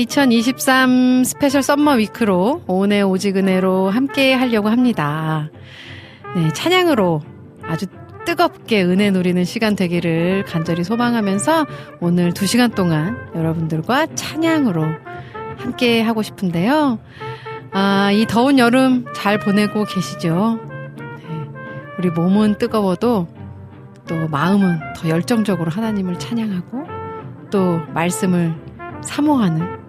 2023 special summer week로 오은의 오직은혜로 함께 하려고 합니다. 네, 찬양으로 아주 뜨겁게 은혜 누리는 시간 되기를 간절히 소망하면서 오늘 2시간 동안 여러분들과 찬양으로 함께 하고 싶은데요. 아, 이 더운 여름 잘 보내고 계시죠? 네, 우리 몸은 뜨거워도 또 마음은 더 열정적으로 하나님을 찬양하고 또 말씀을 사모하는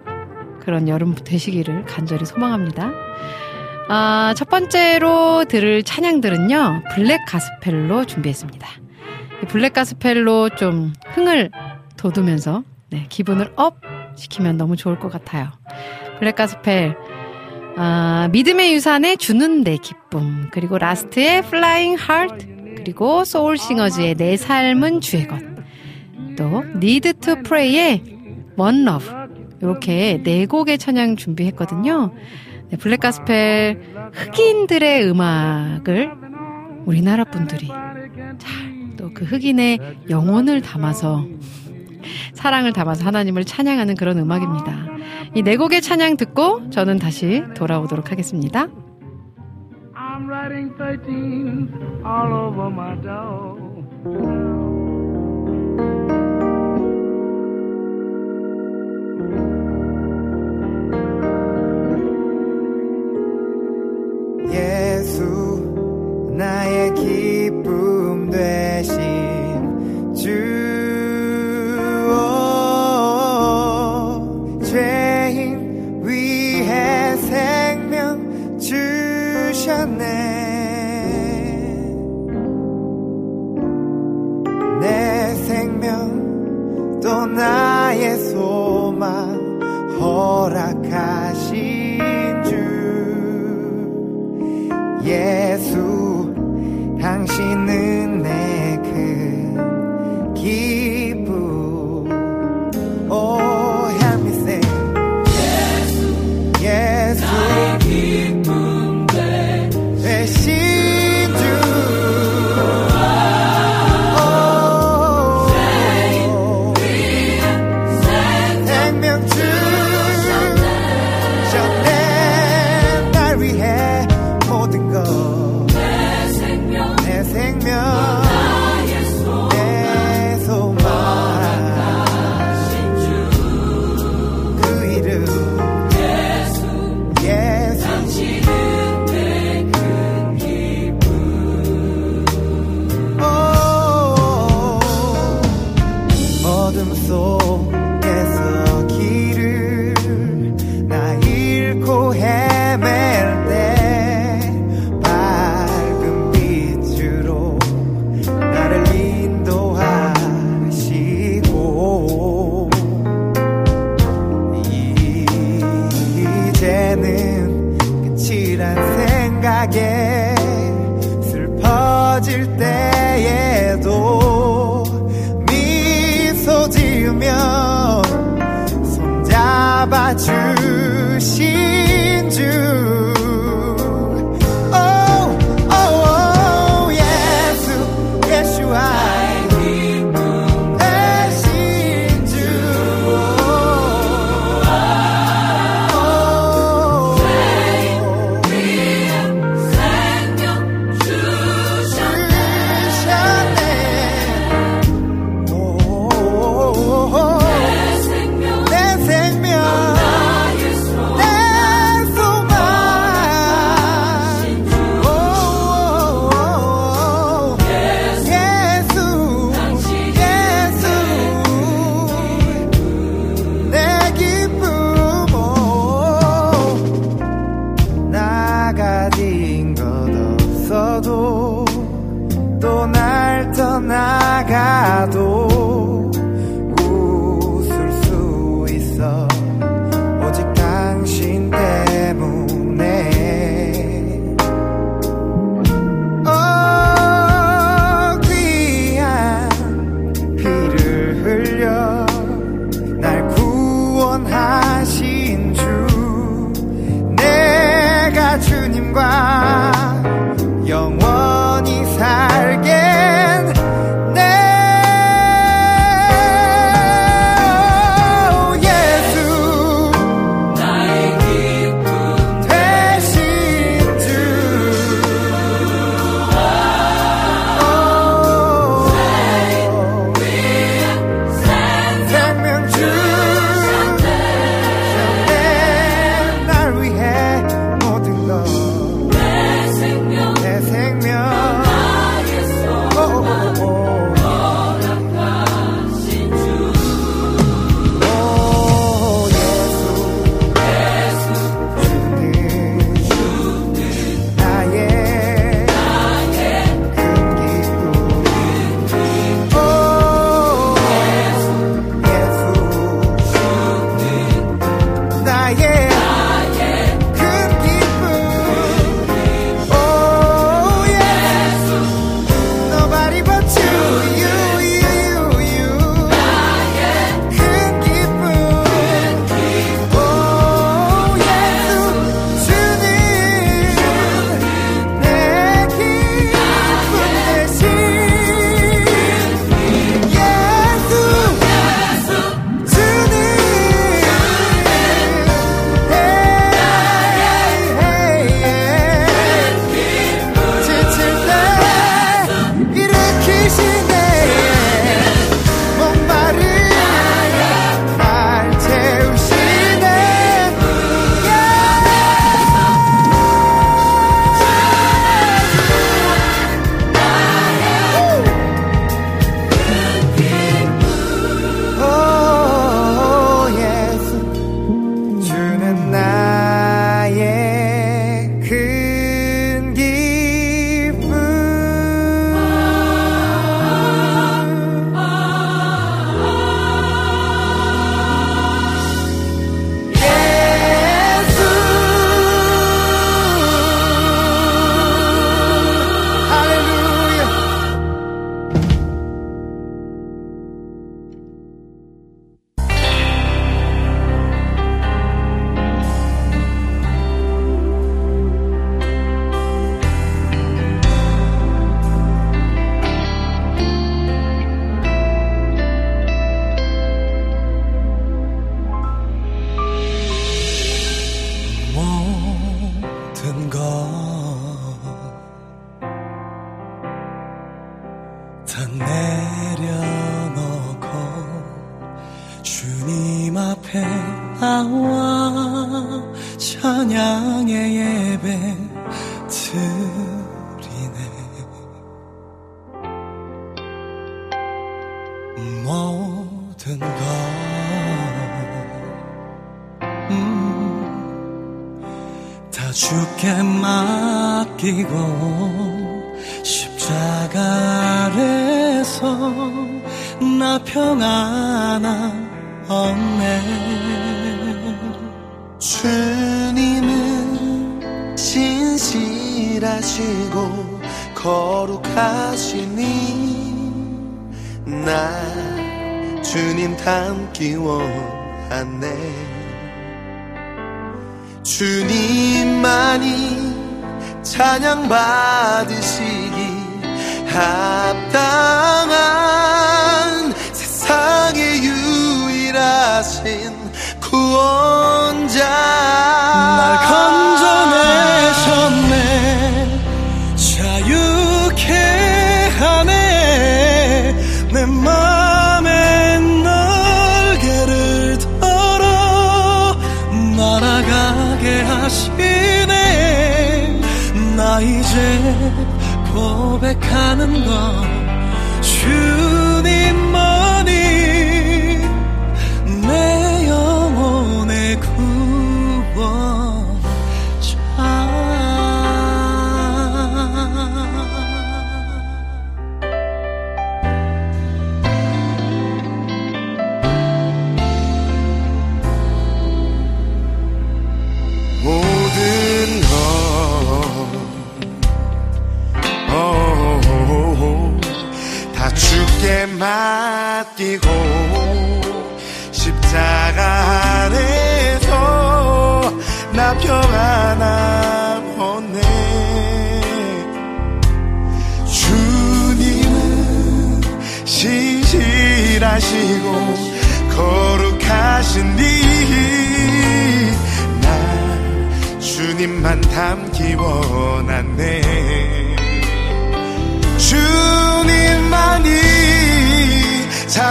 그런 여름 되시기를 간절히 소망합니다. 아, 첫 번째로 들을 찬양들은요, black gospel로 준비했습니다. 이 black gospel로 좀 흥을 돋우면서 네, 기분을 up 시키면 너무 좋을 것 같아요. black gospel, 아, 믿음의 유산의 주는 내 기쁨, 그리고 라스트의 Flying Heart, 그리고 소울싱어즈의 내 삶은 주의 것, 또 Need to Pray의 One Love 이렇게 네 곡의 찬양 준비했거든요. 네, 블랙 가스펠 흑인들의 음악을 우리나라 분들이 잘 또 그 흑인의 영혼을 담아서 사랑을 담아서 하나님을 찬양하는 그런 음악입니다. 이 네 곡의 찬양 듣고 저는 다시 돌아오도록 하겠습니다. I'm writing 13 all over my door. 예수 나의 기쁨 되신 주 죄인 위해 생명 주셨네. 내 생명 또 나의 소망 허락하신 예수 당신은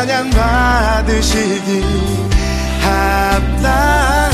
찬양 받으시기 합당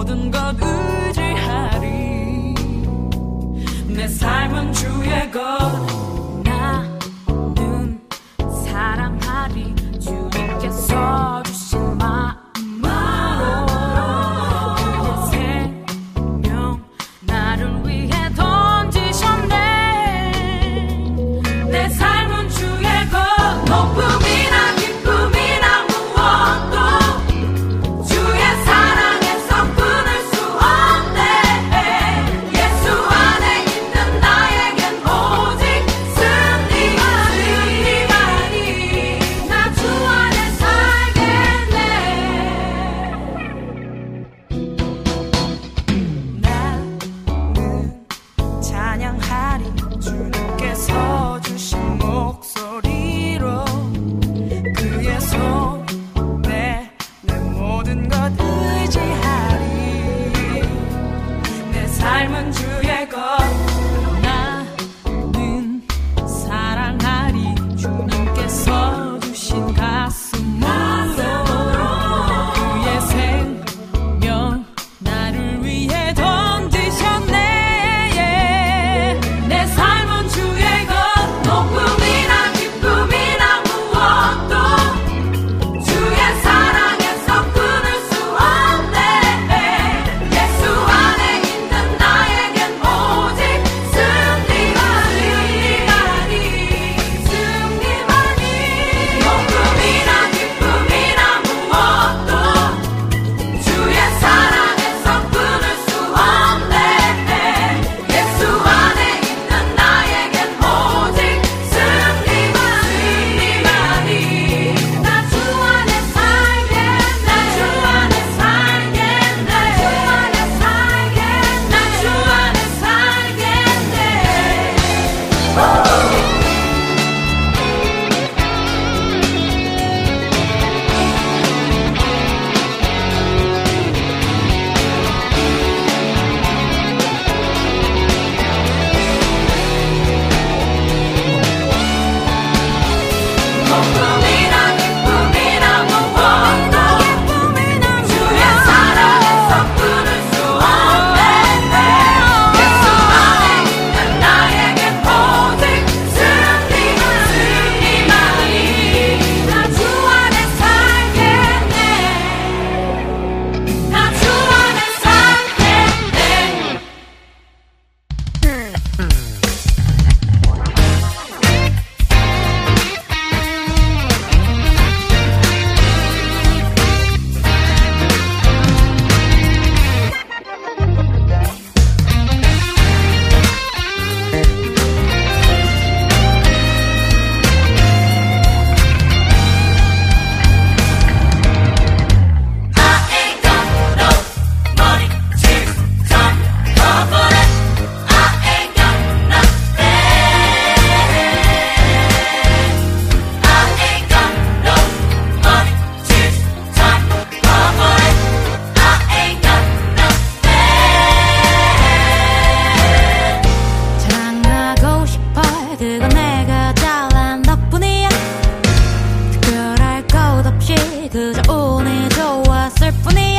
모든 것 의지하리. 내 삶은 주의 것. symphony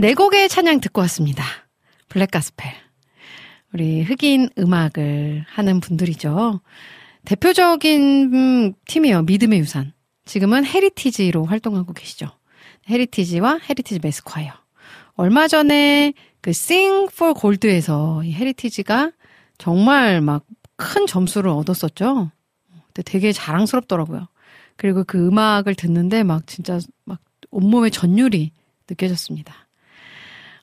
네, 네 곡의 찬양 듣고 왔습니다. Black gospel. 우리 흑인 음악을 하는 분들이죠. 대표적인 음, 팀이에요. 믿음의 유산. 지금은 헤리티지로 활동하고 계시죠. 헤리티지와 헤리티지 매스콰이어. 얼마 전에 그 Sing for Gold에서 이 헤리티지가 정말 막 큰 점수를 얻었었죠. 되게 자랑스럽더라고요. 그리고 그 음악을 듣는데 막 진짜 막 온몸의 전율이 느껴졌습니다.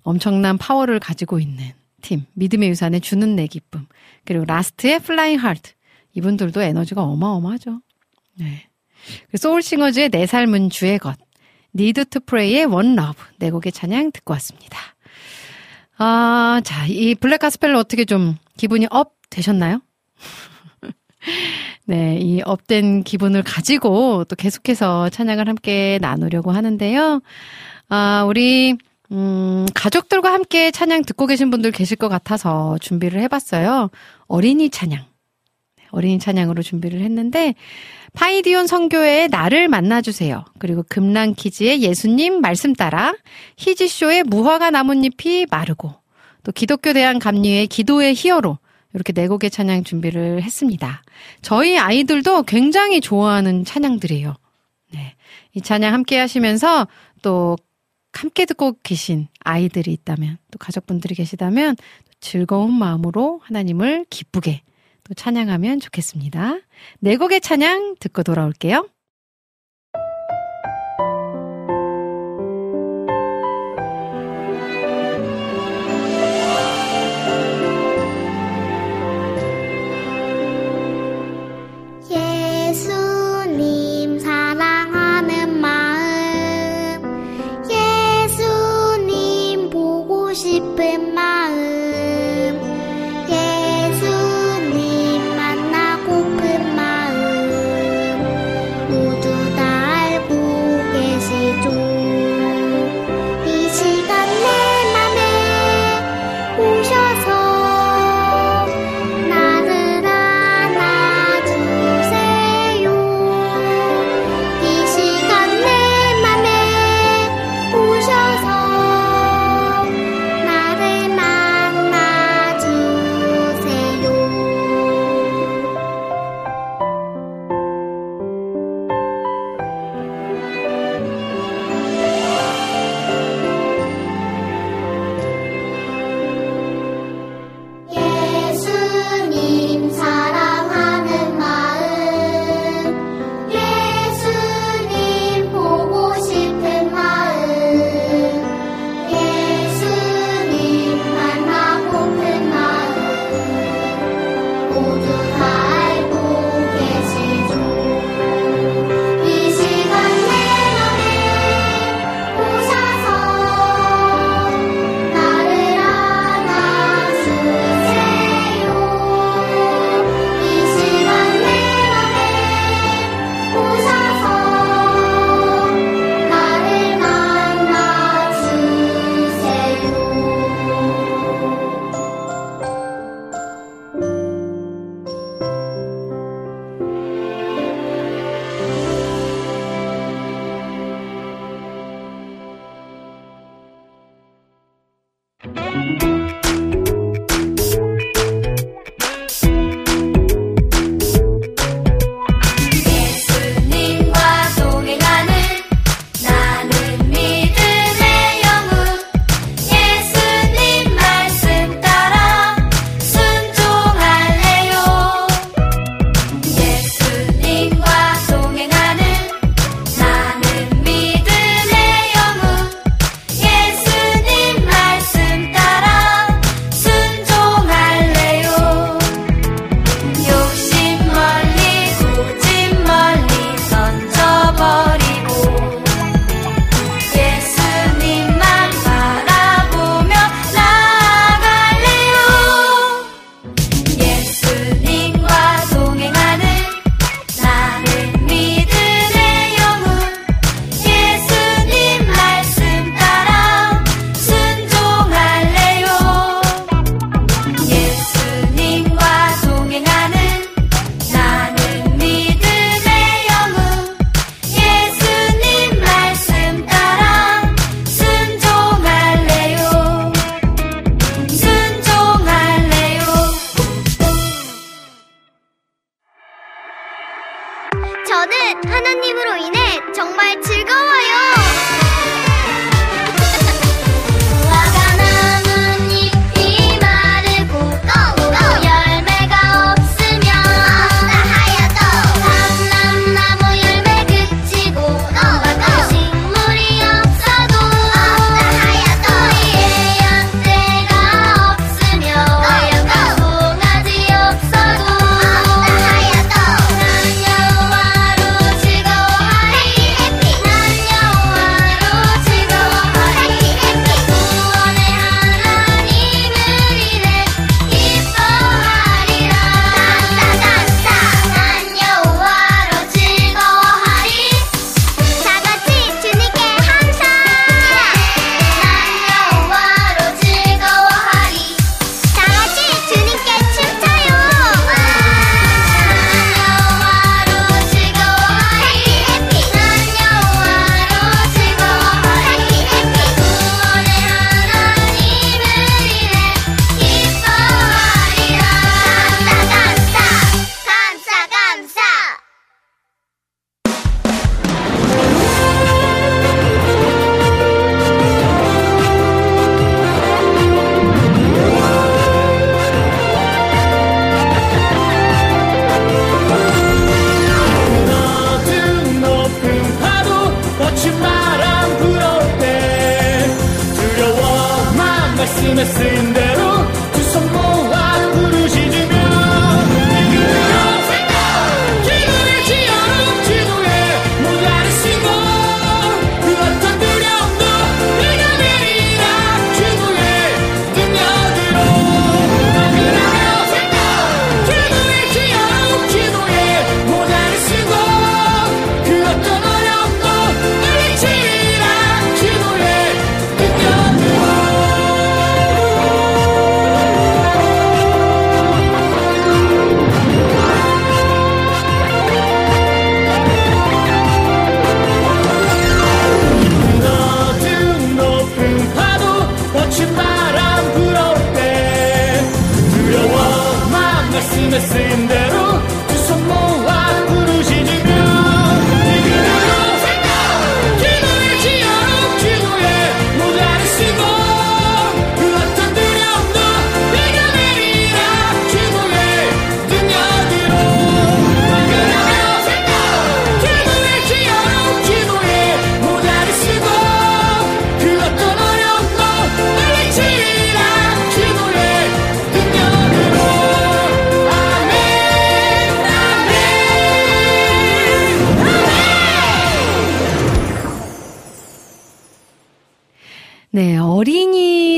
엄청난 파워를 가지고 있는 팀, 믿음의 유산의 주는 내 기쁨, 그리고 라스트의 Flying Heart. 이분들도 에너지가 어마어마하죠. 네. 소울싱어즈의 내 삶은 주의 것, Need to Pray의 One Love, 네 곡의 찬양 듣고 왔습니다. 아, 자, 이 black gospel로 어떻게 좀 기분이 up 되셨나요? 네, 이 up된 기분을 가지고 또 계속해서 찬양을 함께 나누려고 하는데요. 아, 우리, 음, 가족들과 함께 찬양 듣고 계신 분들 계실 것 같아서 준비를 해봤어요. 어린이 찬양. 네, 어린이 찬양으로 준비를 했는데, 파이디온 성교회의 나를 만나주세요. 그리고 금랑키즈의 예수님 말씀 따라, 희지쇼의 무화과 나뭇잎이 마르고, 또 기독교 대한 감리의 기도의 히어로, 이렇게 네 곡의 찬양 준비를 했습니다. 저희 아이들도 굉장히 좋아하는 찬양들이에요. 네. 이 찬양 함께 하시면서 또 함께 듣고 계신 아이들이 있다면 또 가족분들이 계시다면 즐거운 마음으로 하나님을 기쁘게 또 찬양하면 좋겠습니다. 네 곡의 찬양 듣고 돌아올게요.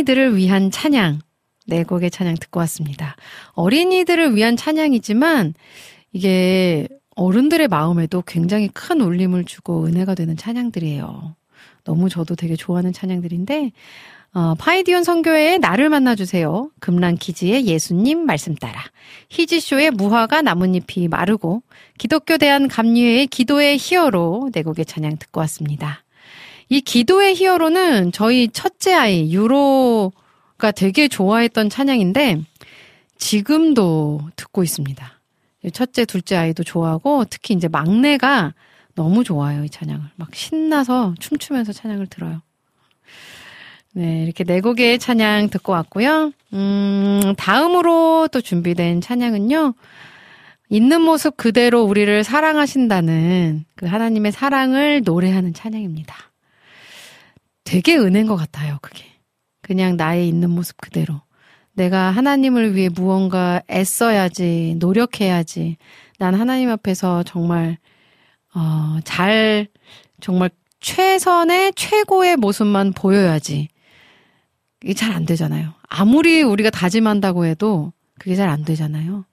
어린이들을 위한 찬양. 네 곡의 찬양 듣고 왔습니다. 어린이들을 위한 찬양이지만 이게 어른들의 마음에도 굉장히 큰 울림을 주고 은혜가 되는 찬양들이에요. 너무 저도 되게 좋아하는 찬양들인데 어, 파이디온 성교회의 나를 만나주세요. 금란키지의 예수님 말씀 따라. 희지쇼의 무화과 나뭇잎이 마르고 기독교 대한 감리회의 기도의 히어로 네 곡의 찬양 듣고 왔습니다. 이 기도의 히어로는 저희 첫째 아이 유로가 되게 좋아했던 찬양인데 지금도 듣고 있습니다. 첫째, 둘째 아이도 좋아하고 특히 이제 막내가 너무 좋아요, 이 찬양을. 막 신나서 춤추면서 찬양을 들어요. 네, 이렇게 네 곡의 찬양 듣고 왔고요. 음, 다음으로 또 준비된 찬양은요. 있는 모습 그대로 우리를 사랑하신다는 그 하나님의 사랑을 노래하는 찬양입니다. 되게 은혜인 것 같아요, 그게. 그냥 나의 있는 모습 그대로. 내가 하나님을 위해 무언가 애써야지, 노력해야지. 난 하나님 앞에서 정말, 어, 잘, 정말 최선의 최고의 모습만 보여야지. 이게 잘 안 되잖아요. 아무리 우리가 다짐한다고 해도 그게 잘 안 되잖아요.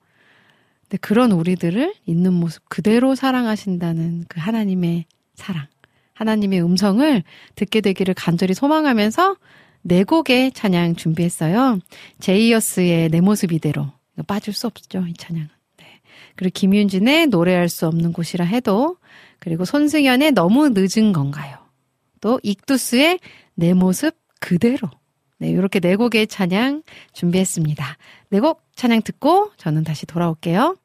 근데 그런 우리들을 있는 모습 그대로 사랑하신다는 그 하나님의 사랑, 하나님의 음성을 듣게 되기를 간절히 소망하면서 네 곡의 찬양 준비했어요. 제이어스의 내 모습 이대로. 빠질 수 없죠, 이 찬양은. 네. 그리고 김윤진의 노래할 수 없는 곳이라 해도, 그리고 손승연의 너무 늦은 건가요? 또 익두스의 내 모습 그대로. 네, 이렇게 네 곡의 찬양 준비했습니다. 네 곡 찬양 듣고 저는 다시 돌아올게요.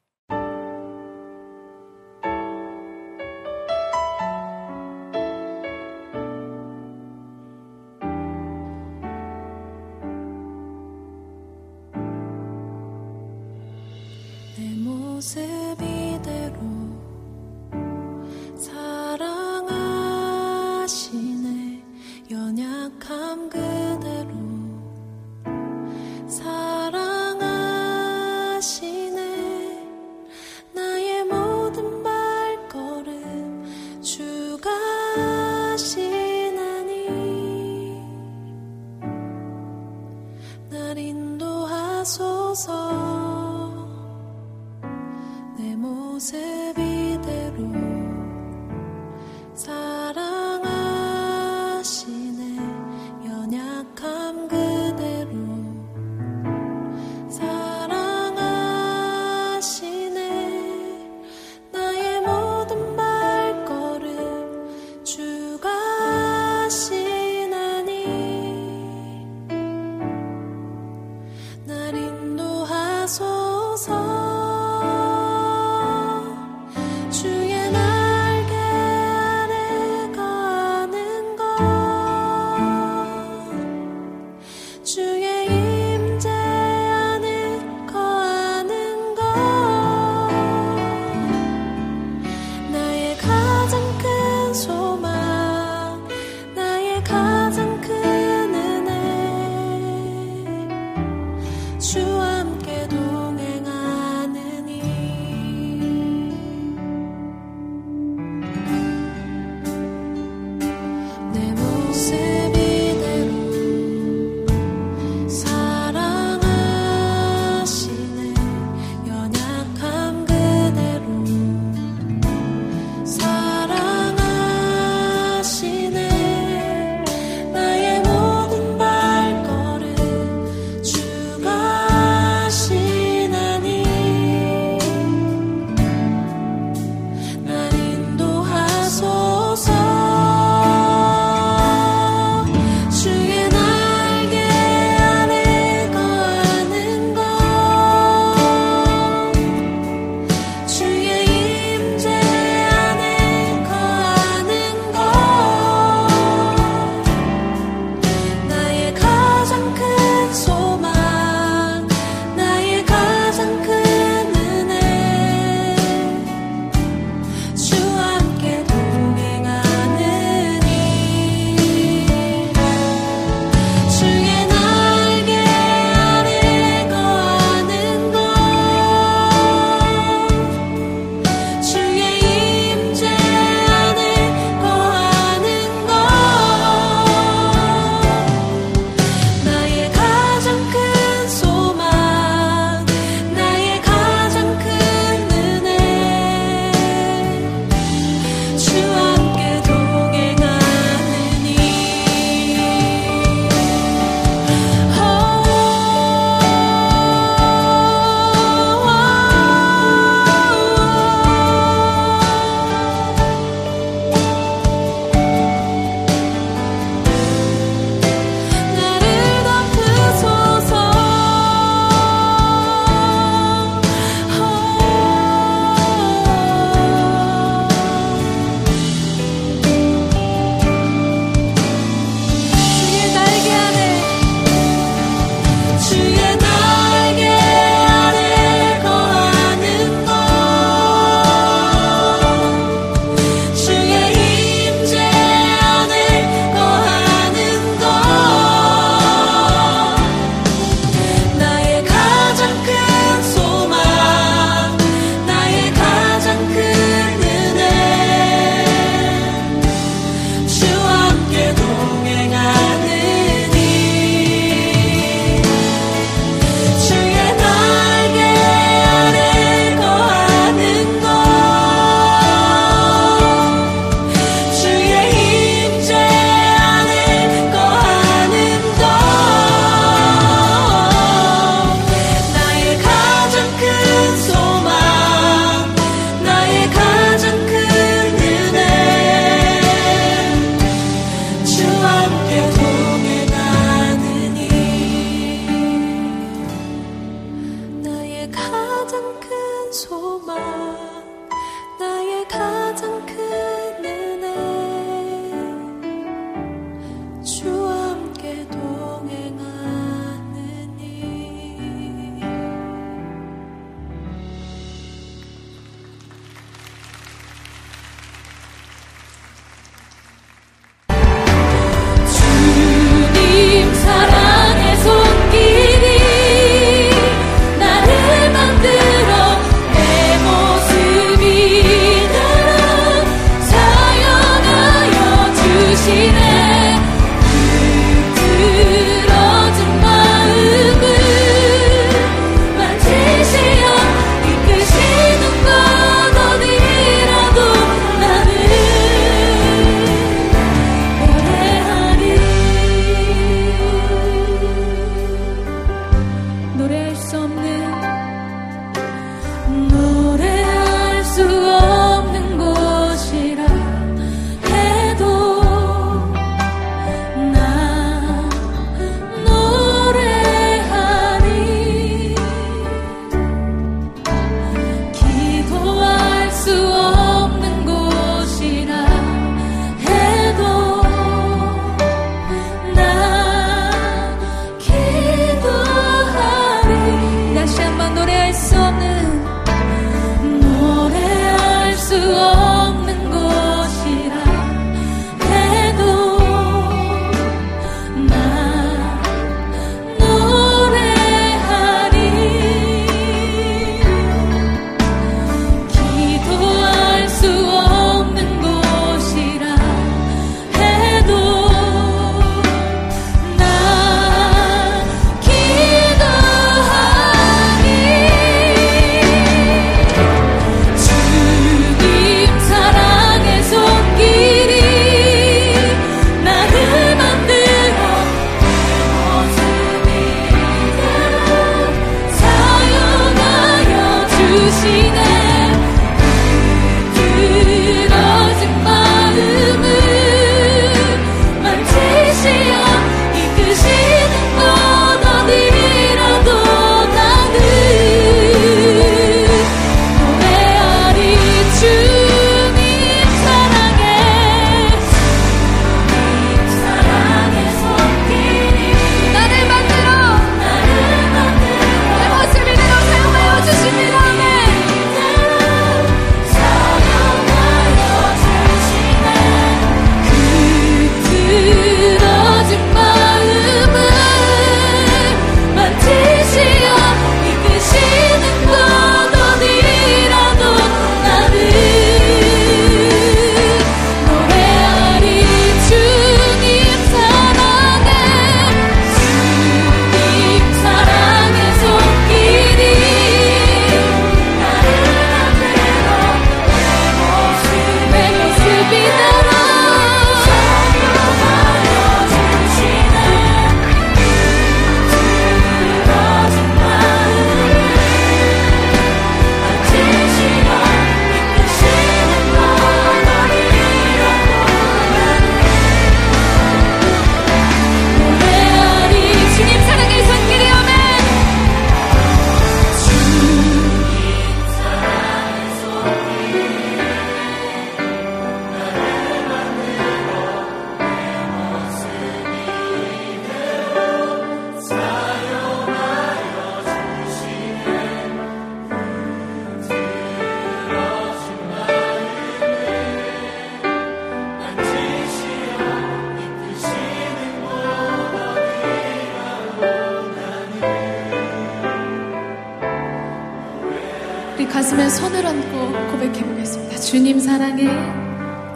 가슴에 손을 얹고 고백해 보겠습니다. 주님 사랑해.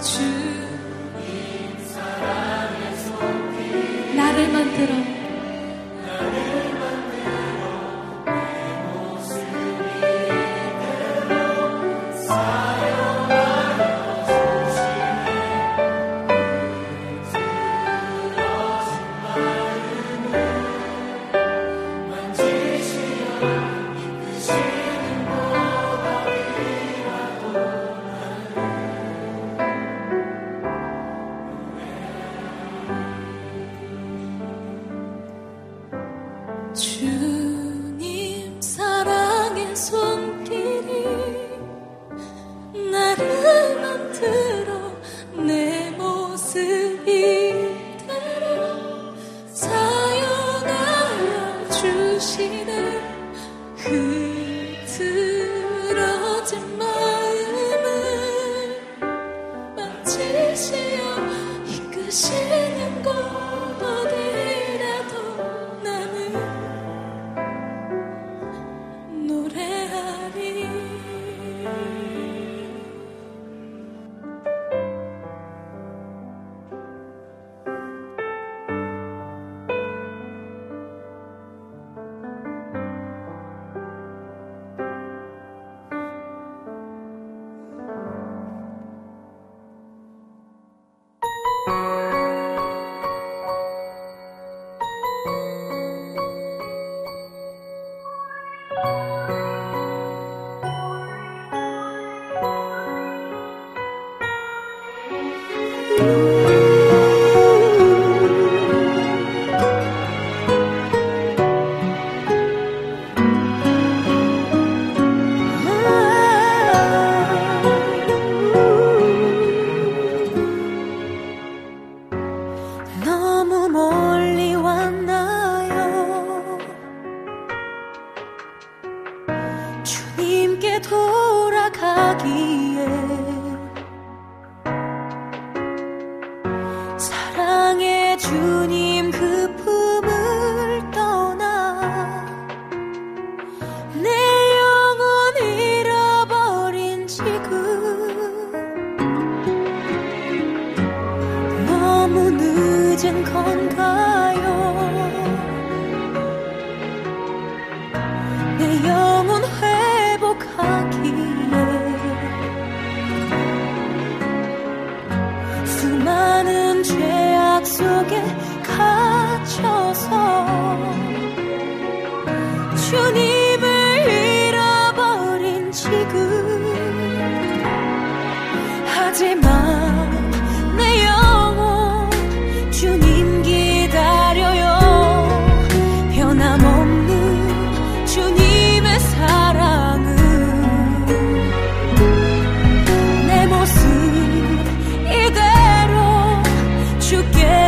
주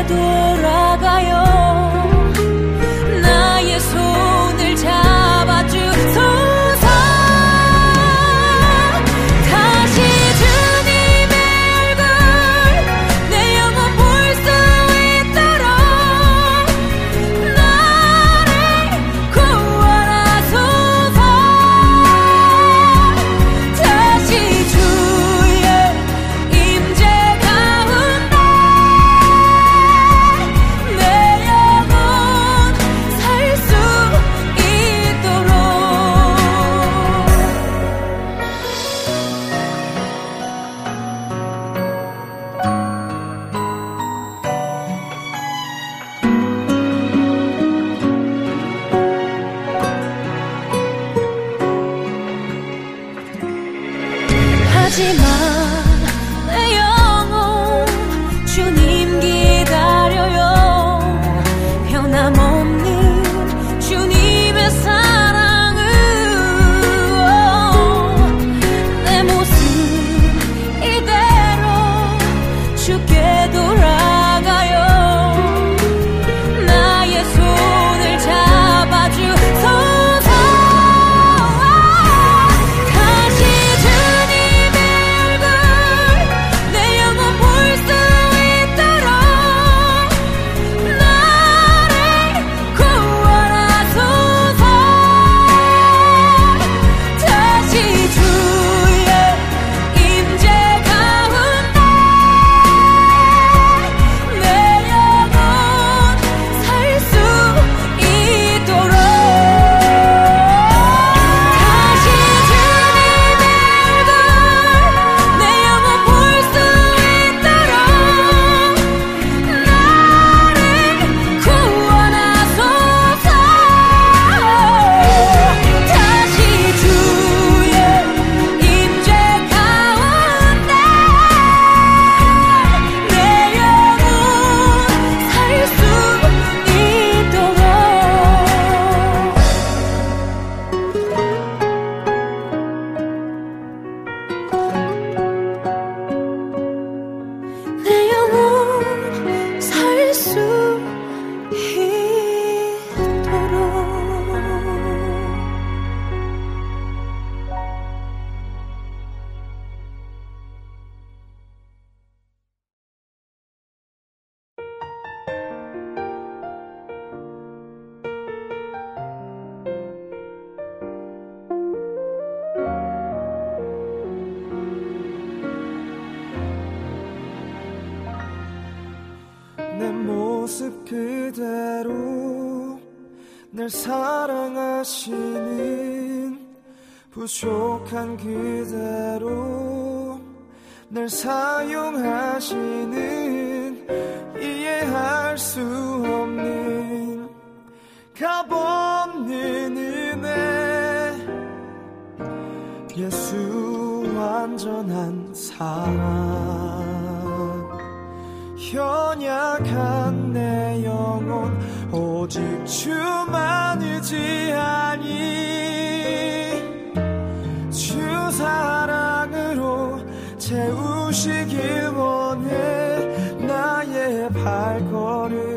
돌아가요. 원해 나의 발걸음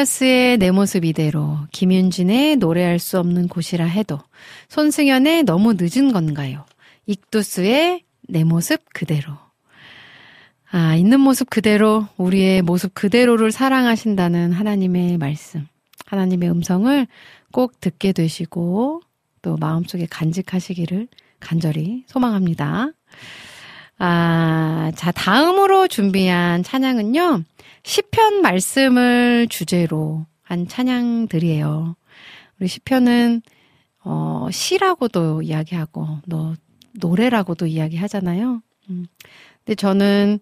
제이어스의 내 모습 이대로, 김윤진의 노래할 수 없는 곳이라 해도, 손승연의 너무 늦은 건가요? 익두스의 내 모습 그대로. 아, 있는 모습 그대로, 우리의 모습 그대로를 사랑하신다는 하나님의 말씀, 하나님의 음성을 꼭 듣게 되시고, 또 마음속에 간직하시기를 간절히 소망합니다. 아, 자, 다음으로 준비한 찬양은요, 시편 말씀을 주제로 한 찬양들이에요. 우리 시편은, 어, 시라고도 이야기하고, 너, 노래라고도 이야기하잖아요. 음. 근데 저는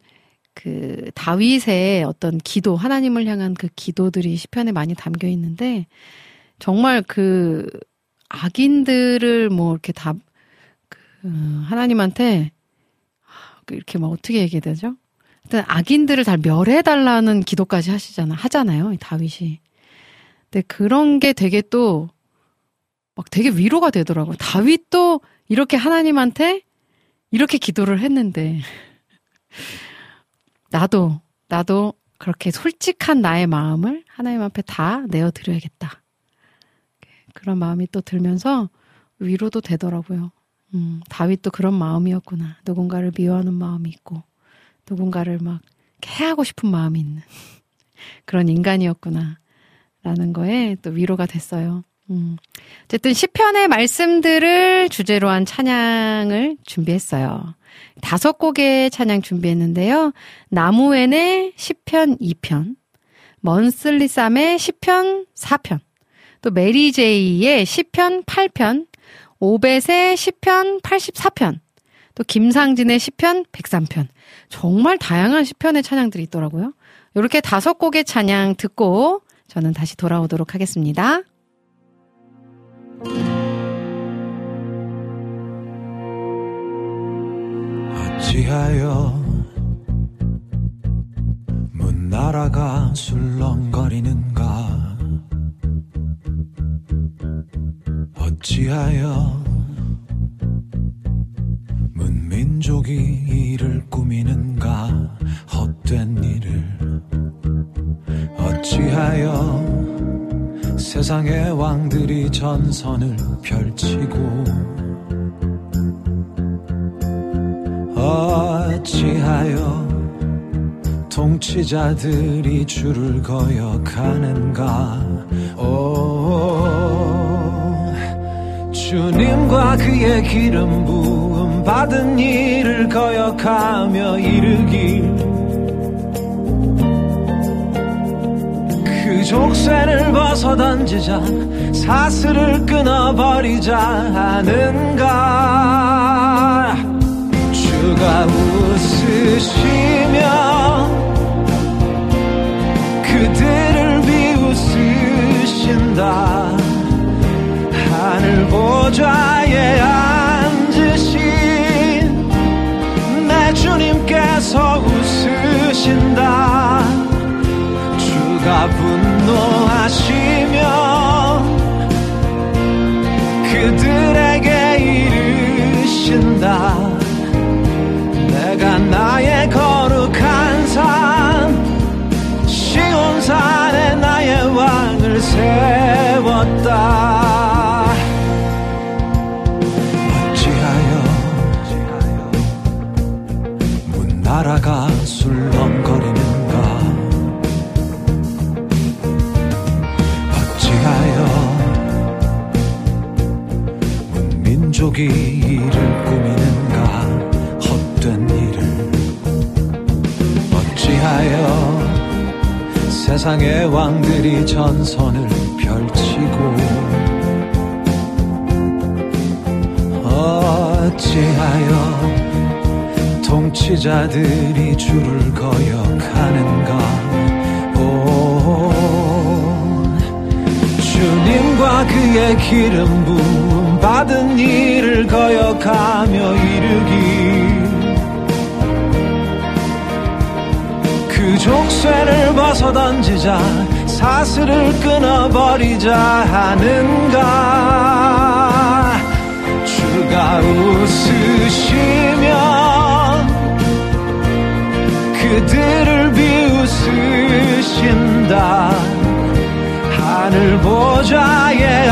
그 다윗의 어떤 기도, 하나님을 향한 그 기도들이 시편에 많이 담겨 있는데, 정말 그 악인들을 뭐 이렇게 다, 그, 하나님한테 이렇게 막 어떻게 얘기해야 되죠? 일단 악인들을 다 멸해달라는 기도까지 하시잖아, 하잖아요, 이 다윗이. 근데 그런 게 되게 또, 막 되게 위로가 되더라고요. 다윗도 이렇게 하나님한테 이렇게 기도를 했는데, 나도, 나도 그렇게 솔직한 나의 마음을 하나님 앞에 다 내어드려야겠다. 그런 마음이 또 들면서 위로도 되더라고요. 음, 다윗도 그런 마음이었구나. 누군가를 미워하는 마음이 있고, 누군가를 막 해하고 싶은 마음이 있는 그런 인간이었구나. 라는 거에 또 위로가 됐어요. 음. 어쨌든 시편의 말씀들을 주제로 한 찬양을 준비했어요. 다섯 곡의 찬양 준비했는데요. 나무엔의 시편 2편, 먼슬리쌈의 시편 4편, 또 메리제이의 시편 8편, 오벳의 시편 84편, 또 김상진의 시편 103편. 정말 다양한 시편의 찬양들이 있더라고요. 이렇게 다섯 곡의 찬양 듣고 저는 다시 돌아오도록 하겠습니다. 어찌하여 문나라가 술렁거리는가 어찌하여 문민족이 일을 꾸미는가? 헛된 일을. 어찌하여 세상의 왕들이 전선을 펼치고? 어찌하여 통치자들이 줄을 거여 가는가? 오 주님과 그의 기름 부음 받은 일을 거역하며 이르길. 그 족쇄를 벗어 던지자 사슬을 끊어버리자 하는가? 주가 웃으시며 그들을 비웃으신다. 하늘 보좌에 앉으신 내 주님께서 웃으신다. 주가 분노하시며 그들에게 이르신다 일을 꾸미는가? 헛된 일을. 어찌하여 세상의 왕들이 전선을 펼치고 어찌하여 통치자들이 줄을 거역하는가? 오 주님과 그의 기름 부음 받은 일을 거역하며 이르기. 그 족쇄를 벗어 던지자 사슬을 끊어버리자 하는가. 주가 웃으시며 그들을 비웃으신다. 하늘 보좌에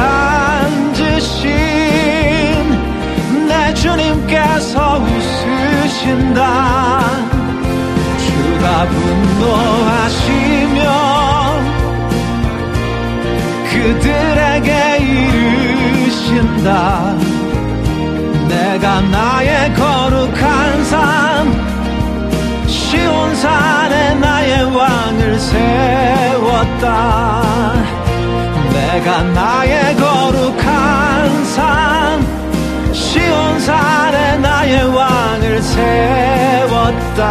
주님께서 웃으신다. 주가 분노하시며 그들에게 이르신다. 내가 나의 거룩한 산 시온 산에 나의 왕을 세웠다. 내가 나의 거룩한 산 시온산에 나의 왕을 세웠다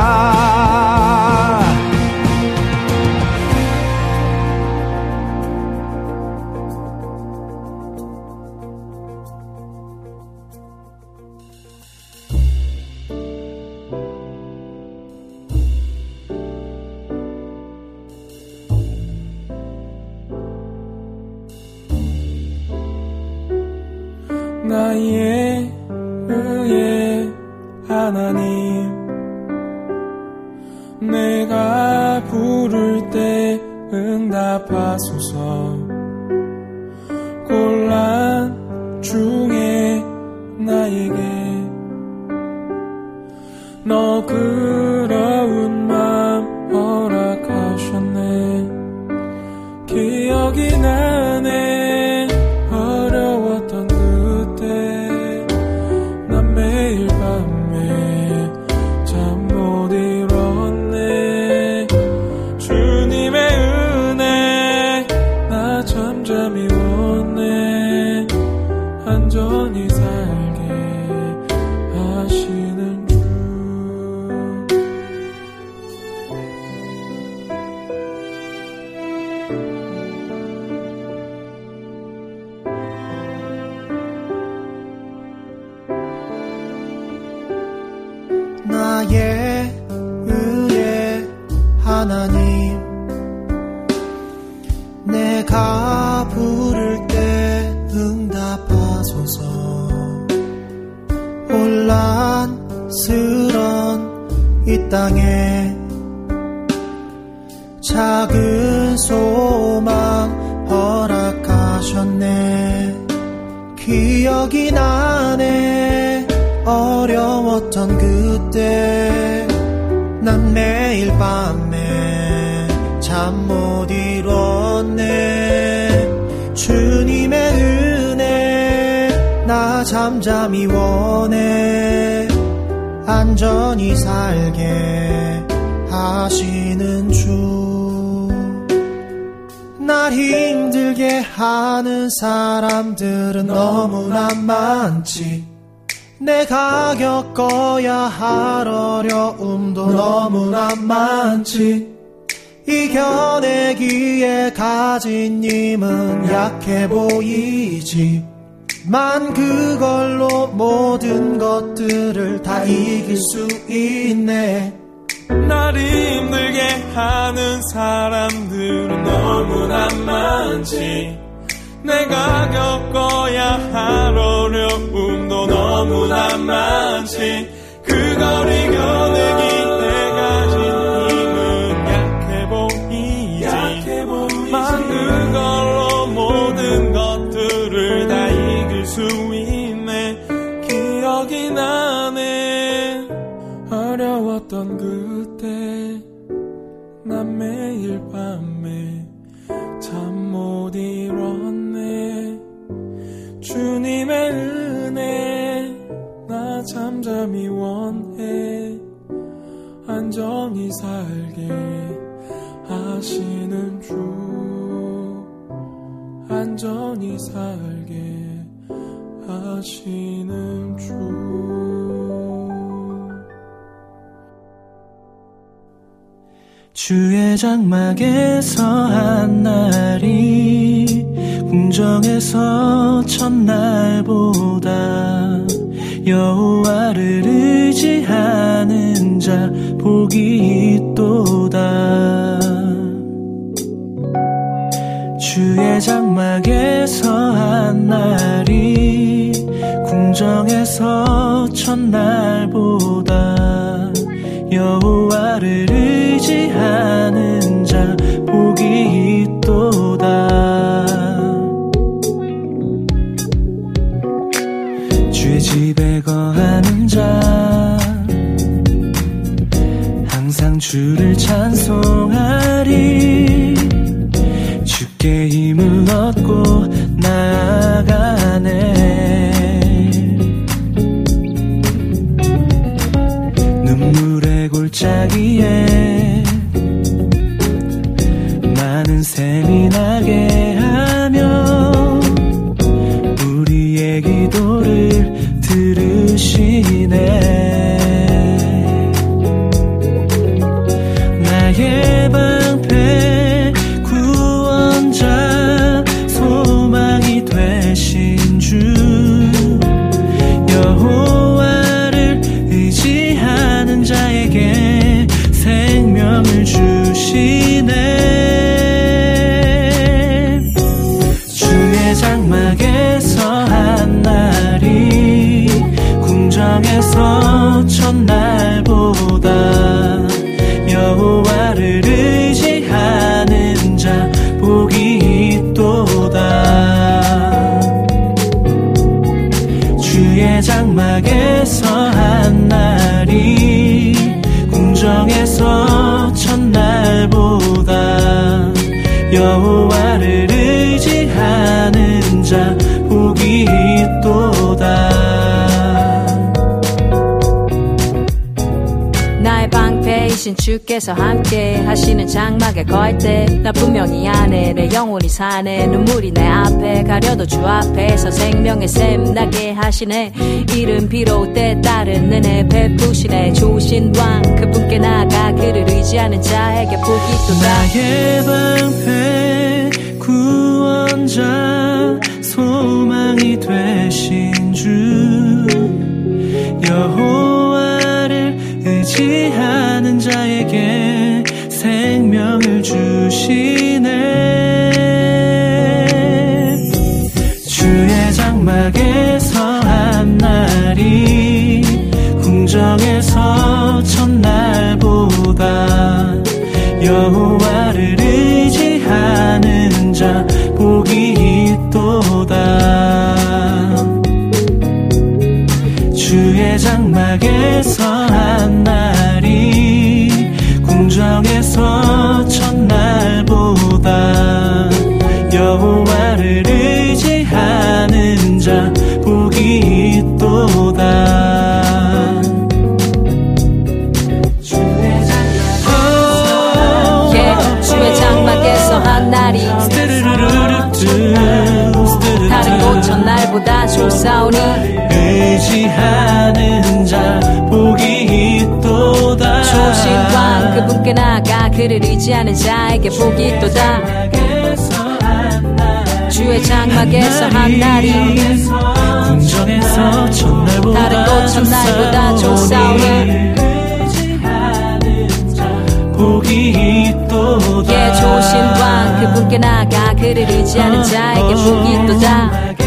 힘들게 하는 사람들은 너무나 많지. 내가 겪어야 할 어려움도 너무나 많지. 이겨내기에 가진 힘은 약해 보이지. 만 그걸로 모든 것들을 다 이길 수 있네 날 힘들게 하는 사람들은 너무나 많지. 내가 겪어야 할 어려움도 너무나 많지. 그걸 이겨내기 잠잠히 원해. 안정히 살게 하시는 주. 안전히 살게 하시는 주. 주의 장막에서 한 날이 궁정에서 첫날보다 여호와를 의지하는 자 복이 있도다. 주의 장막에서 한 날이 궁정에서 첫날보다 여호와를 의지하는 자 복이 있도다 거하는 자 항상 주를 찬송하리. 주께 힘을 얻고 나아가 방패이신 주께서 함께 하시는 장막에 거할 때나 분명히 안에 내 영혼이 사네. 눈물이 내 앞에 가려도 주 앞에서 생명의 샘 나게 하시네. 이름 비록 때 따른 은혜 베푸시네. 좋으신 왕 그분께 나아가 그를 의지하는 자에게 복이 있도다. 나의 방패 구원자 소망이 되신 주 여호와를 무시하는 자에게 생명을 주시네. 주의 장막에서 한 날이 궁정에서 첫날보다 여호와를 의지하는 자 복이 있도다. 주의 장막에서 소사오니 의지하는 자 복이 있도다. 초신과 그분께 나가 그를 의지하는 자에게 복이 있도다. 주의 장막에서 한 날이 면서, 다른 곳 첫날보다 좋사오니 복이 있도다. 예, 조신과 그분께 나가 그를 의지하는 자에게 복이 있도다.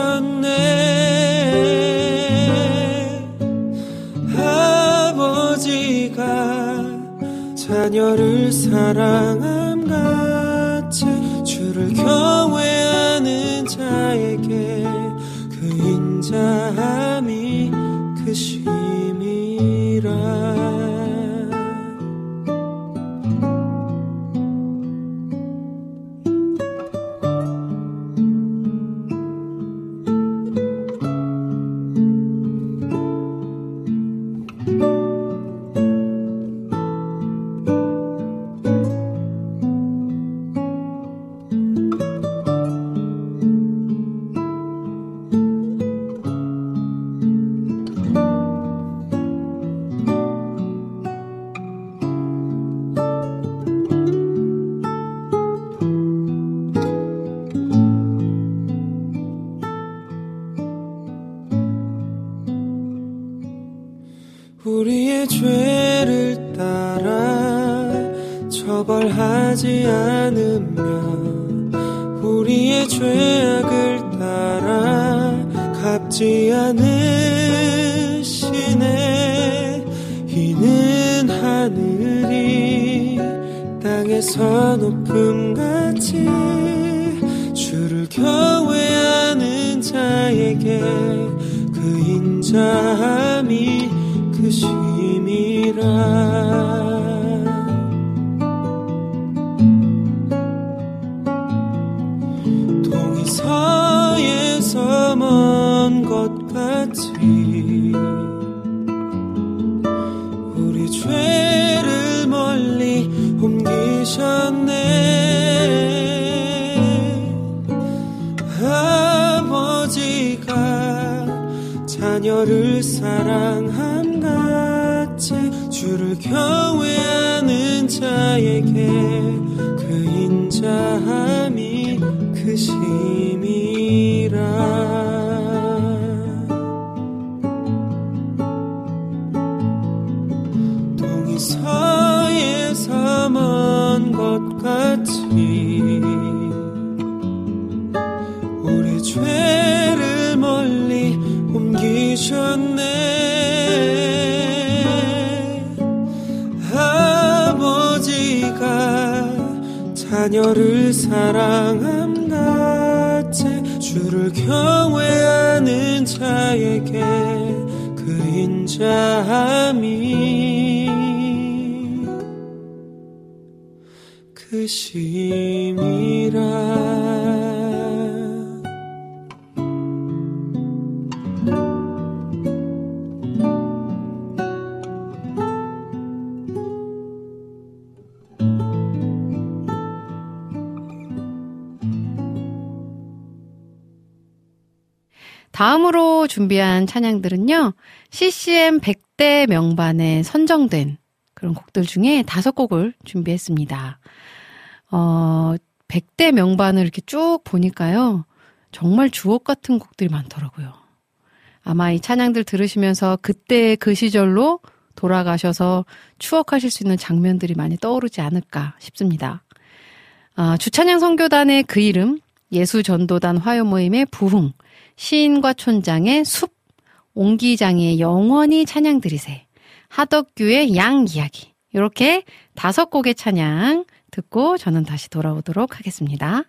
오셨네. 아버지가 자녀를 사랑함 준비한 찬양들은요, CCM 100대 명반에 선정된 그런 곡들 중에 다섯 곡을 준비했습니다. 어, 100대 명반을 이렇게 쭉 보니까요, 정말 주옥 같은 곡들이 많더라고요. 아마 이 찬양들 들으시면서 그때 그 시절로 돌아가셔서 추억하실 수 있는 장면들이 많이 떠오르지 않을까 싶습니다. 아, 주찬양 선교단의 그 이름, 예수전도단 화요 모임의 부흥, 시인과 촌장의 숲, 옹기장의 영원히 찬양 드리세, 하덕규의 양 이야기. 이렇게 다섯 곡의 찬양 듣고 저는 다시 돌아오도록 하겠습니다.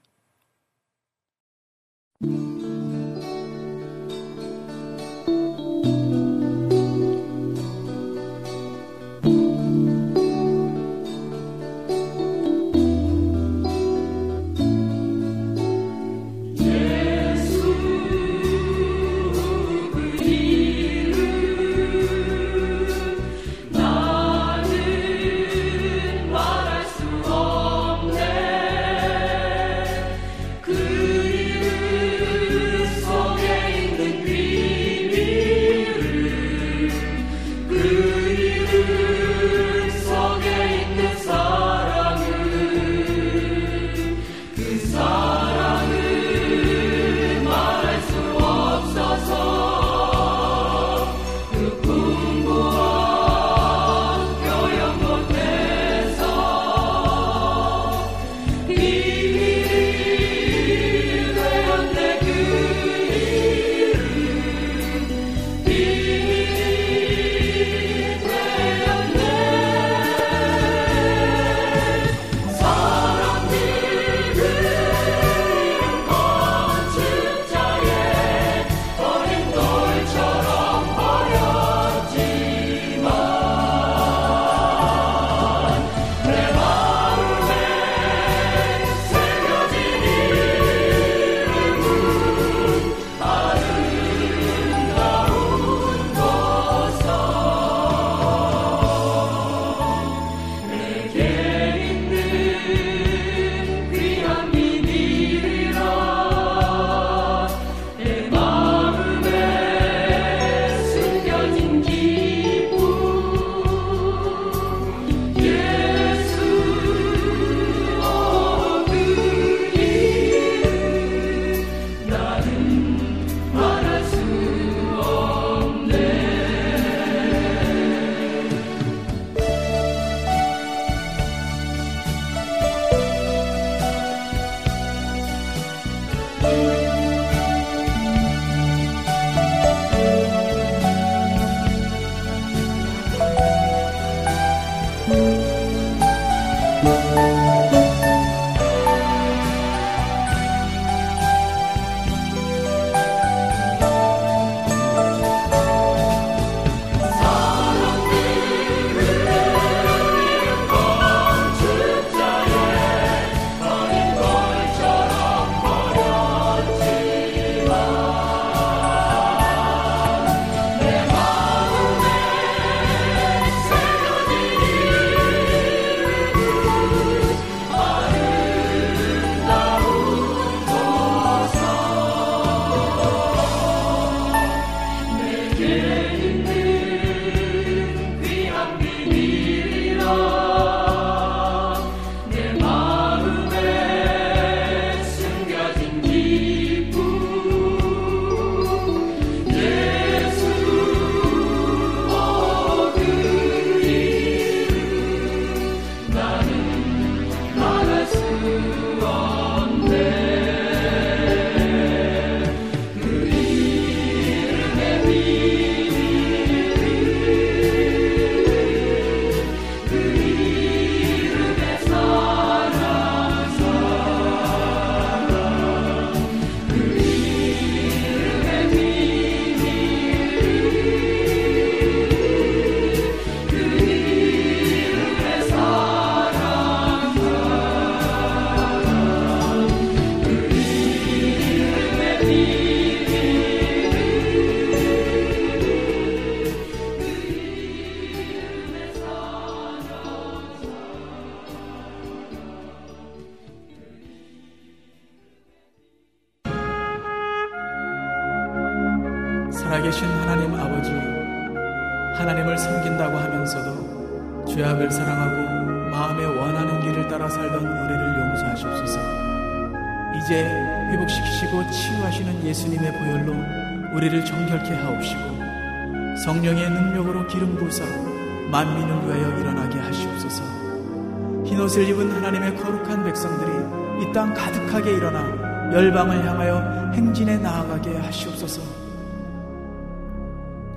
이땅 가득하게 일어나 열방을 향하여 행진에 나아가게 하시옵소서.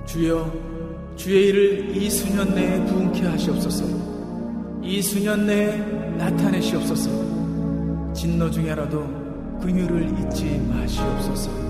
주여, 주의 일을 이 수년 내에 부응케 하시옵소서. 이 수년 내에 나타내시옵소서. 진노 중에라도 긍휼을 잊지 마시옵소서.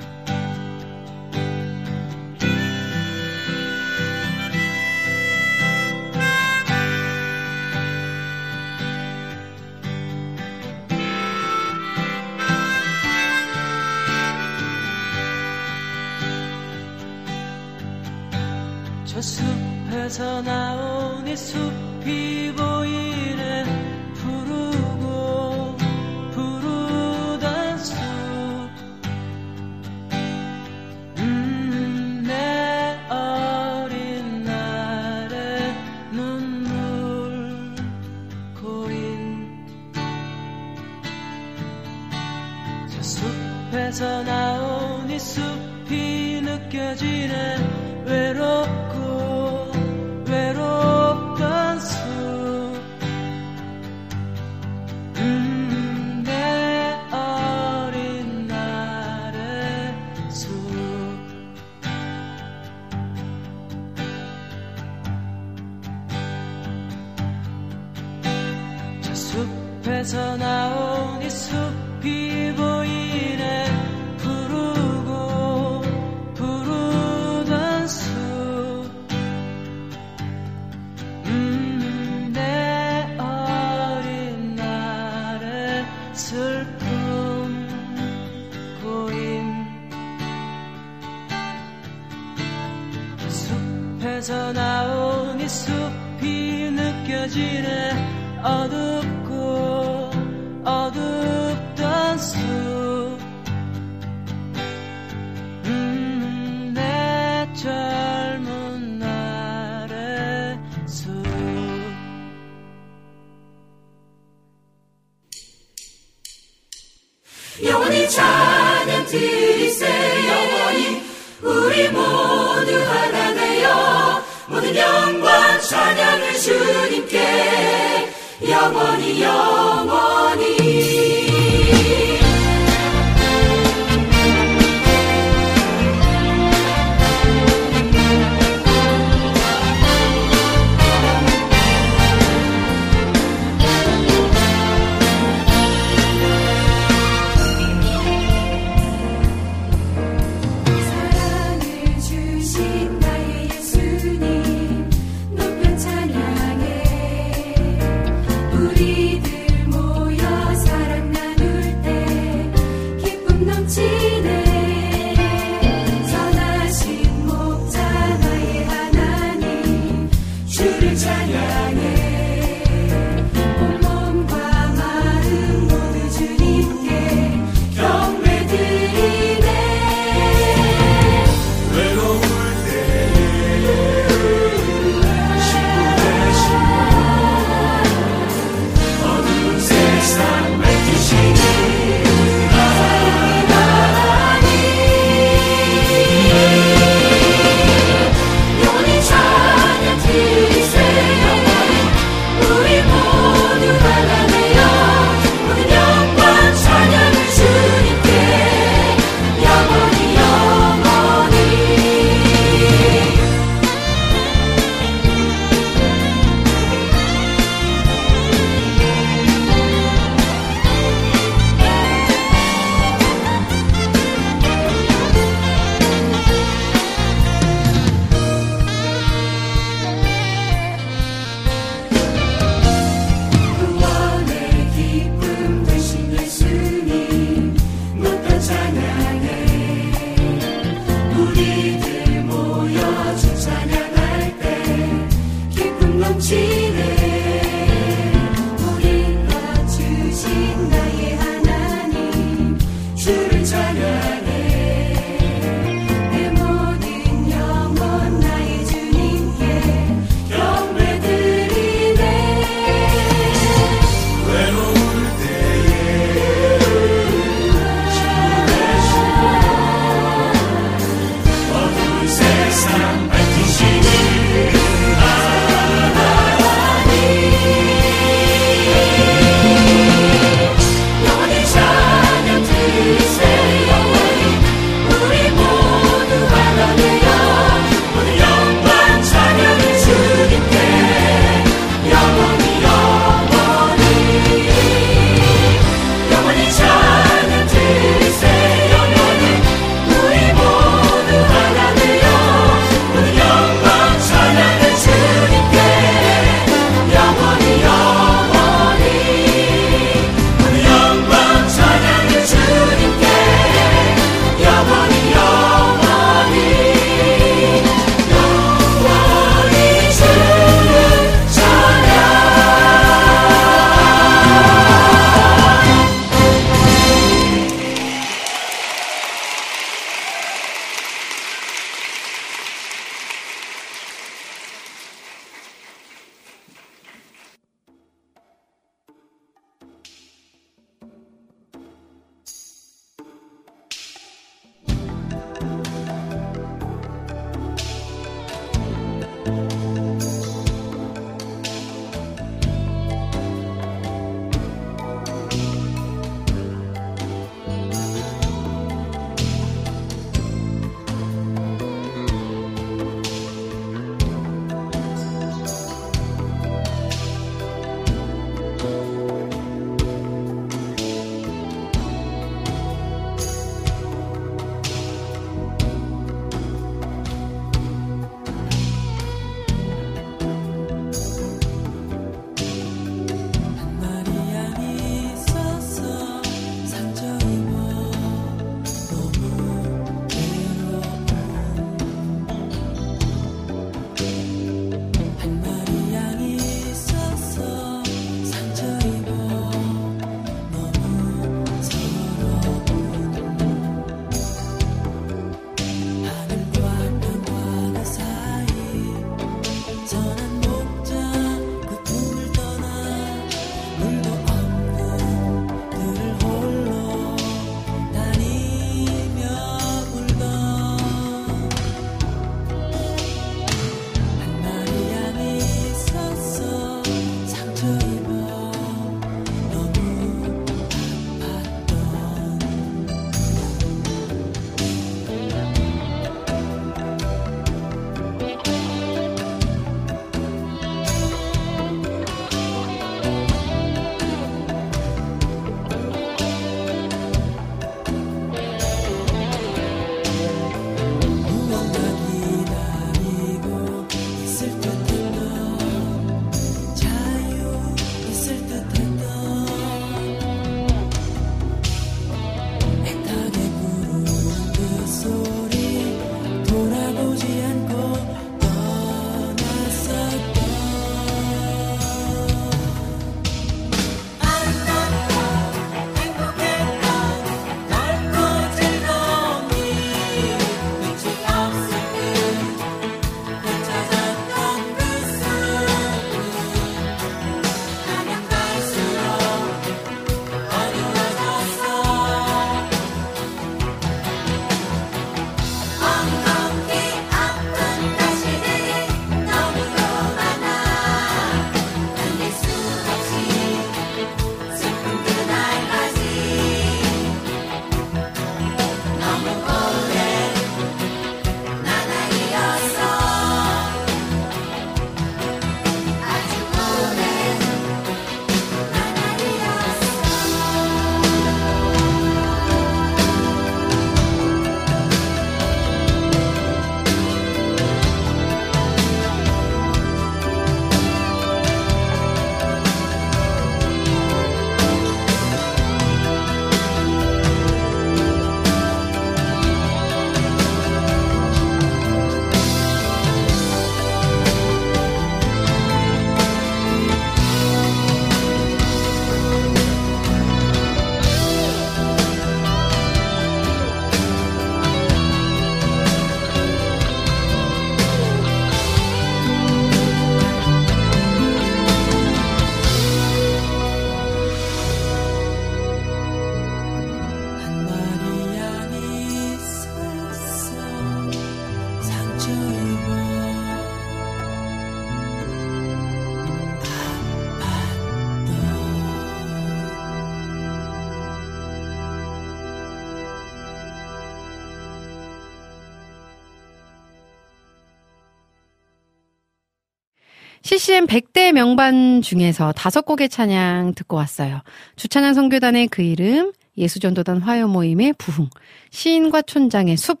CCM 100대 명반 중에서 다섯 곡의 찬양 듣고 왔어요. 주찬양 선교단의 그 이름, 예수전도단 화요 모임의 부흥, 시인과 촌장의 숲,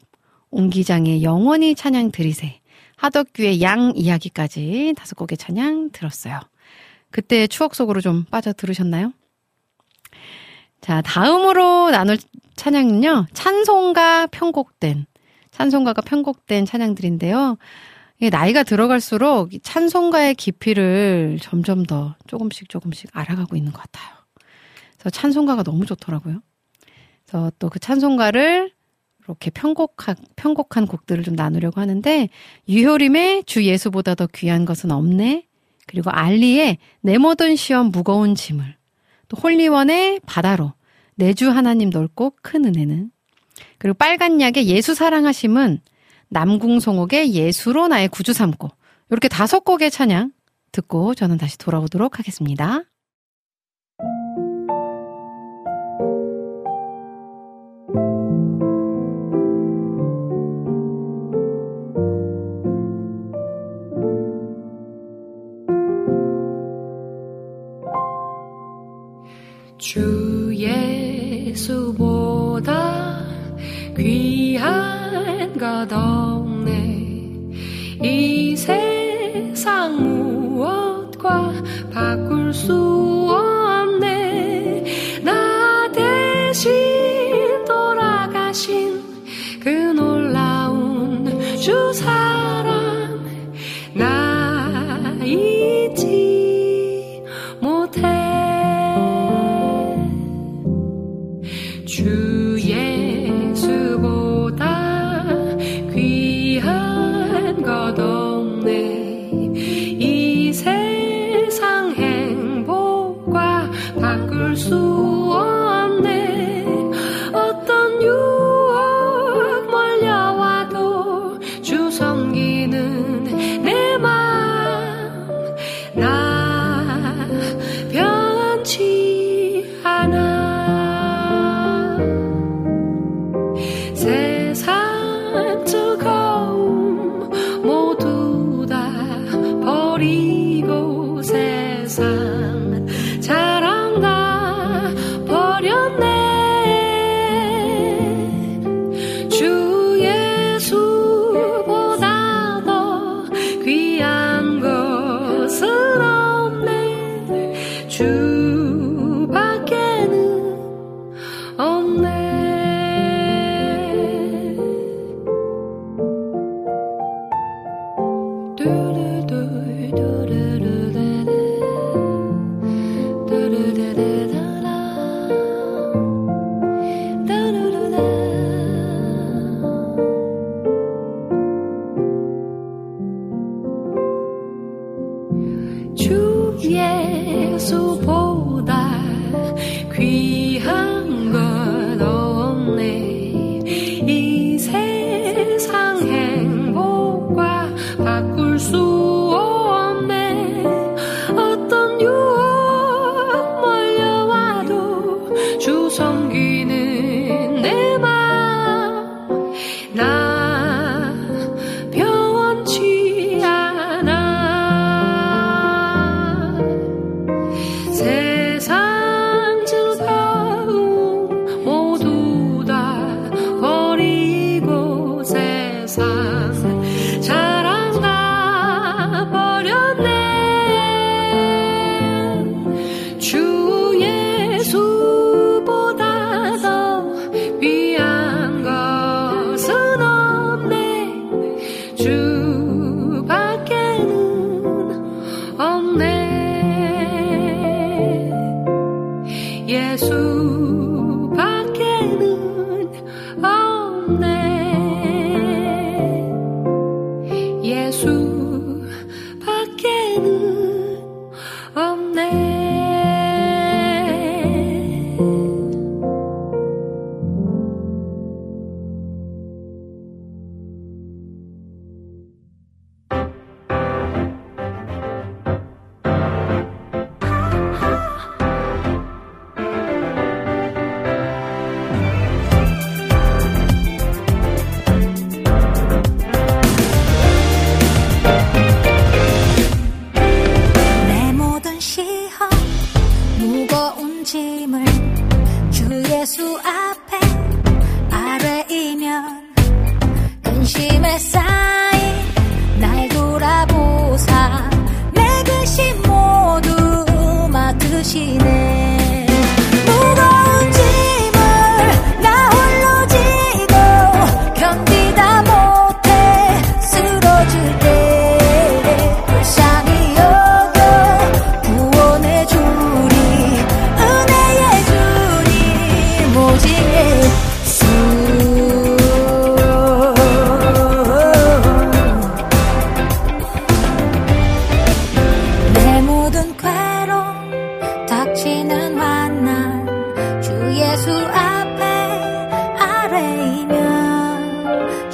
옹기장의 영원히 찬양 드리세, 하덕규의 양 이야기까지 다섯 곡의 찬양 들었어요. 그때 추억 속으로 좀 빠져 들으셨나요? 자, 다음으로 나눌 찬양은요, 찬송가 편곡된, 찬송가가 편곡된 찬양들인데요. 나이가 들어갈수록 찬송가의 깊이를 점점 더 조금씩 조금씩 알아가고 있는 것 같아요. 그래서 찬송가가 너무 좋더라고요. 그래서 또 그 찬송가를 이렇게 편곡한, 편곡한 곡들을 좀 나누려고 하는데, 유효림의 주 예수보다 더 귀한 것은 없네. 그리고 알리의 내 모든 시험 무거운 짐을. 또 홀리원의 바다로. 내주 하나님 넓고 큰 은혜는. 그리고 빨간 약의 예수 사랑하심은 남궁송옥의 예수로 나의 구주 삼고. 이렇게 다섯 곡의 찬양 듣고 저는 다시 돌아오도록 하겠습니다. 주 예수보다 귀한 것 없네. 이 세상 무엇과 바꿀 수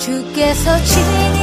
주께서 친히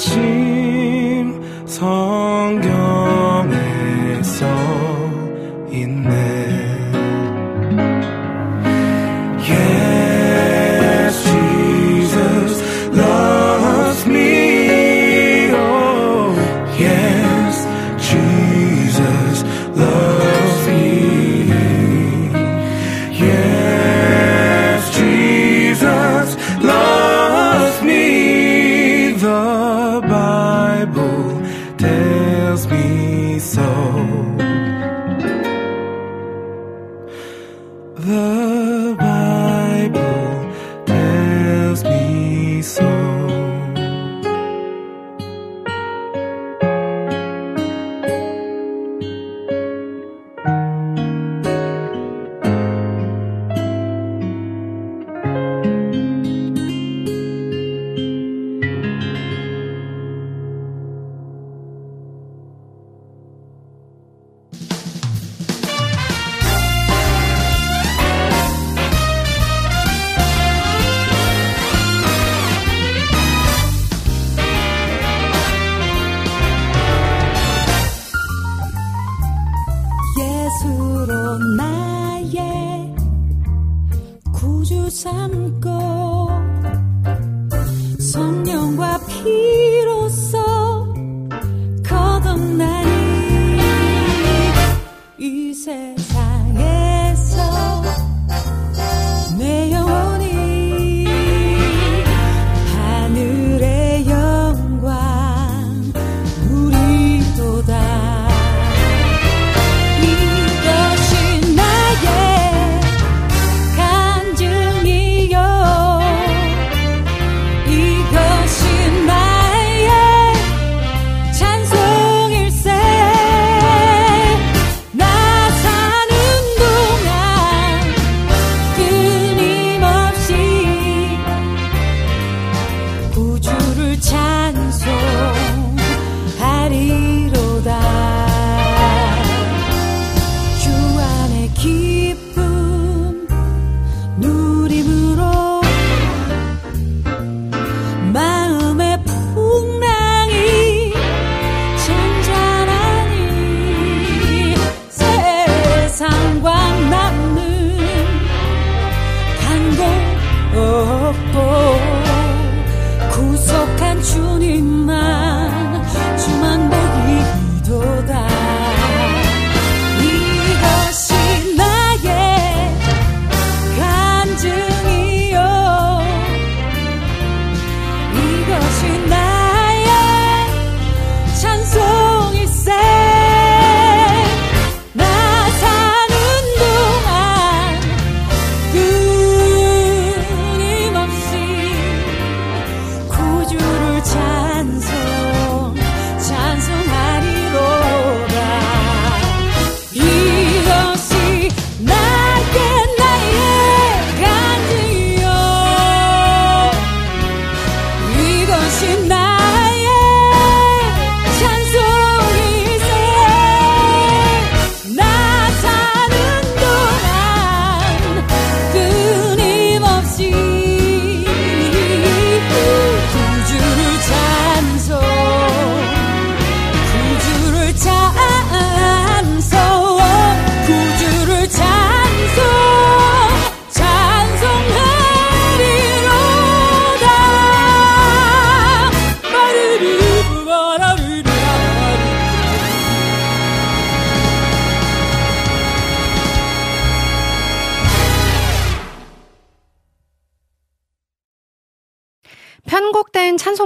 사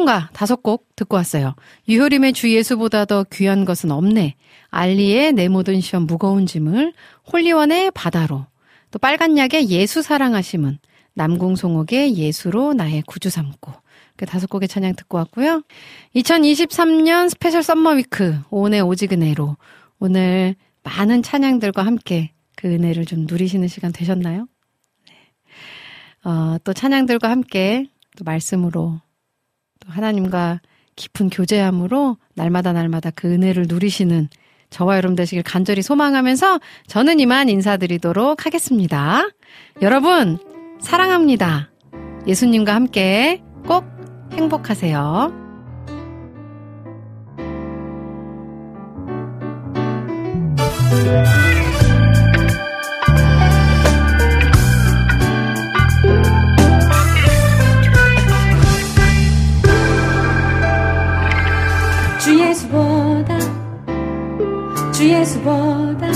찬송가 다섯 곡 듣고 왔어요. 유효림의 주 예수보다 더 귀한 것은 없네. 알리의 내 모든 시험 무거운 짐을, 홀리원의 바다로, 또 빨간약의 예수 사랑하심은, 남궁송옥의 예수로 나의 구주 삼고. 그 다섯 곡의 찬양 듣고 왔고요. 2023년 Special Summer Week 오은의 오직 은혜로 오늘 많은 찬양들과 함께 그 은혜를 좀 누리시는 시간 되셨나요? 네. 어, 또 찬양들과 함께 또 말씀으로 또 하나님과 깊은 교제함으로 날마다 날마다 그 은혜를 누리시는 저와 여러분 되시길 간절히 소망하면서 저는 이만 인사드리도록 하겠습니다. 여러분, 사랑합니다. 예수님과 함께 꼭 행복하세요. 주 주 예수보다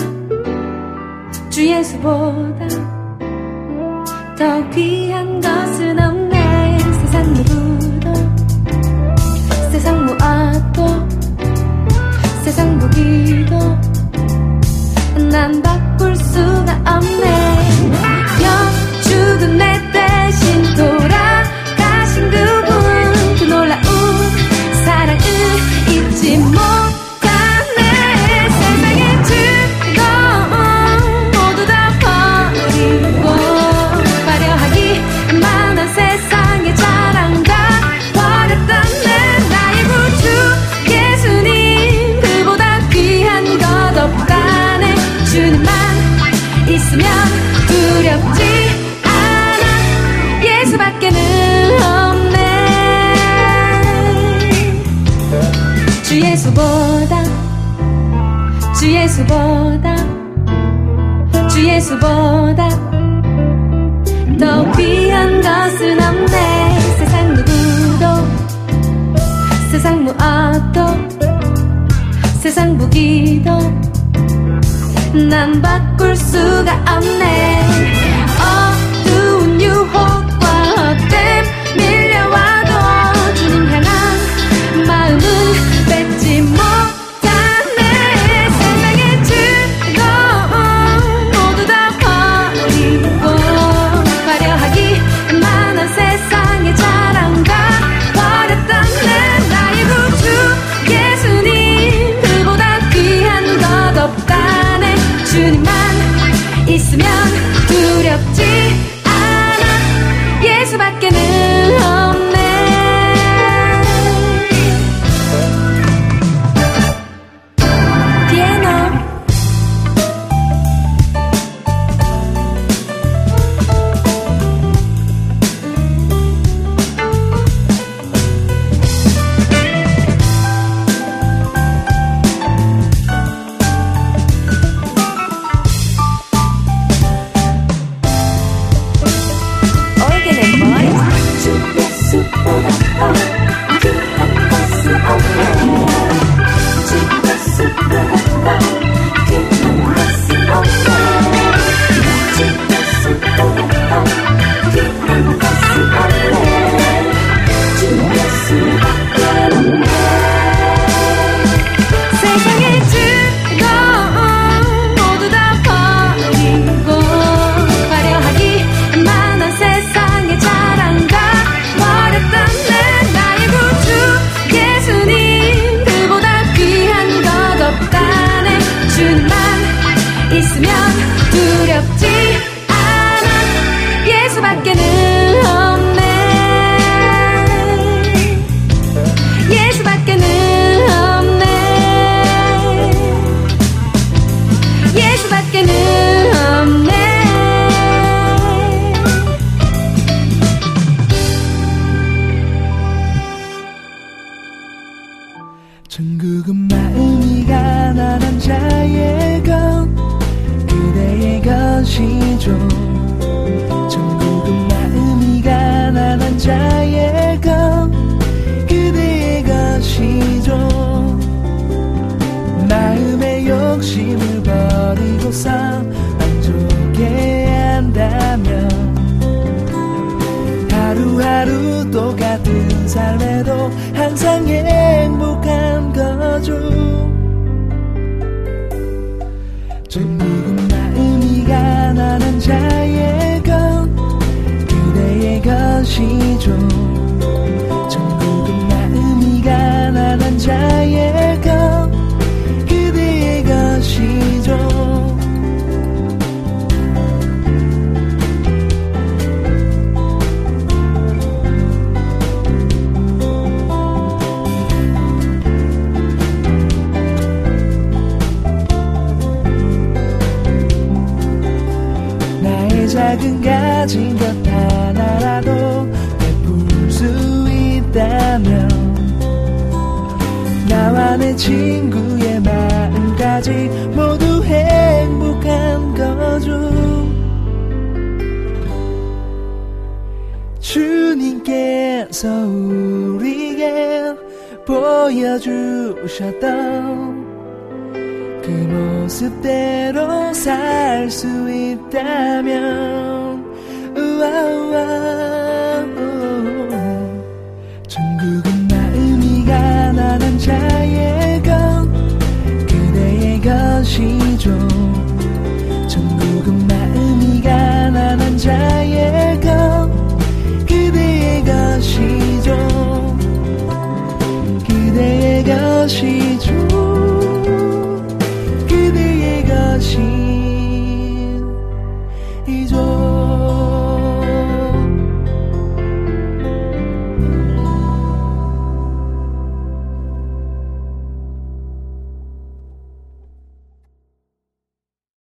주 예수보다 더 귀한 것은 없네. 세상 누구도 세상 무엇도 세상 무기도 난 바꿀 수가 없네. 영주도 내 수보다 더 귀한 것은 없네. 세상 누구도 세상 무엇도 세상 무기도 난 바꿀 수가 없네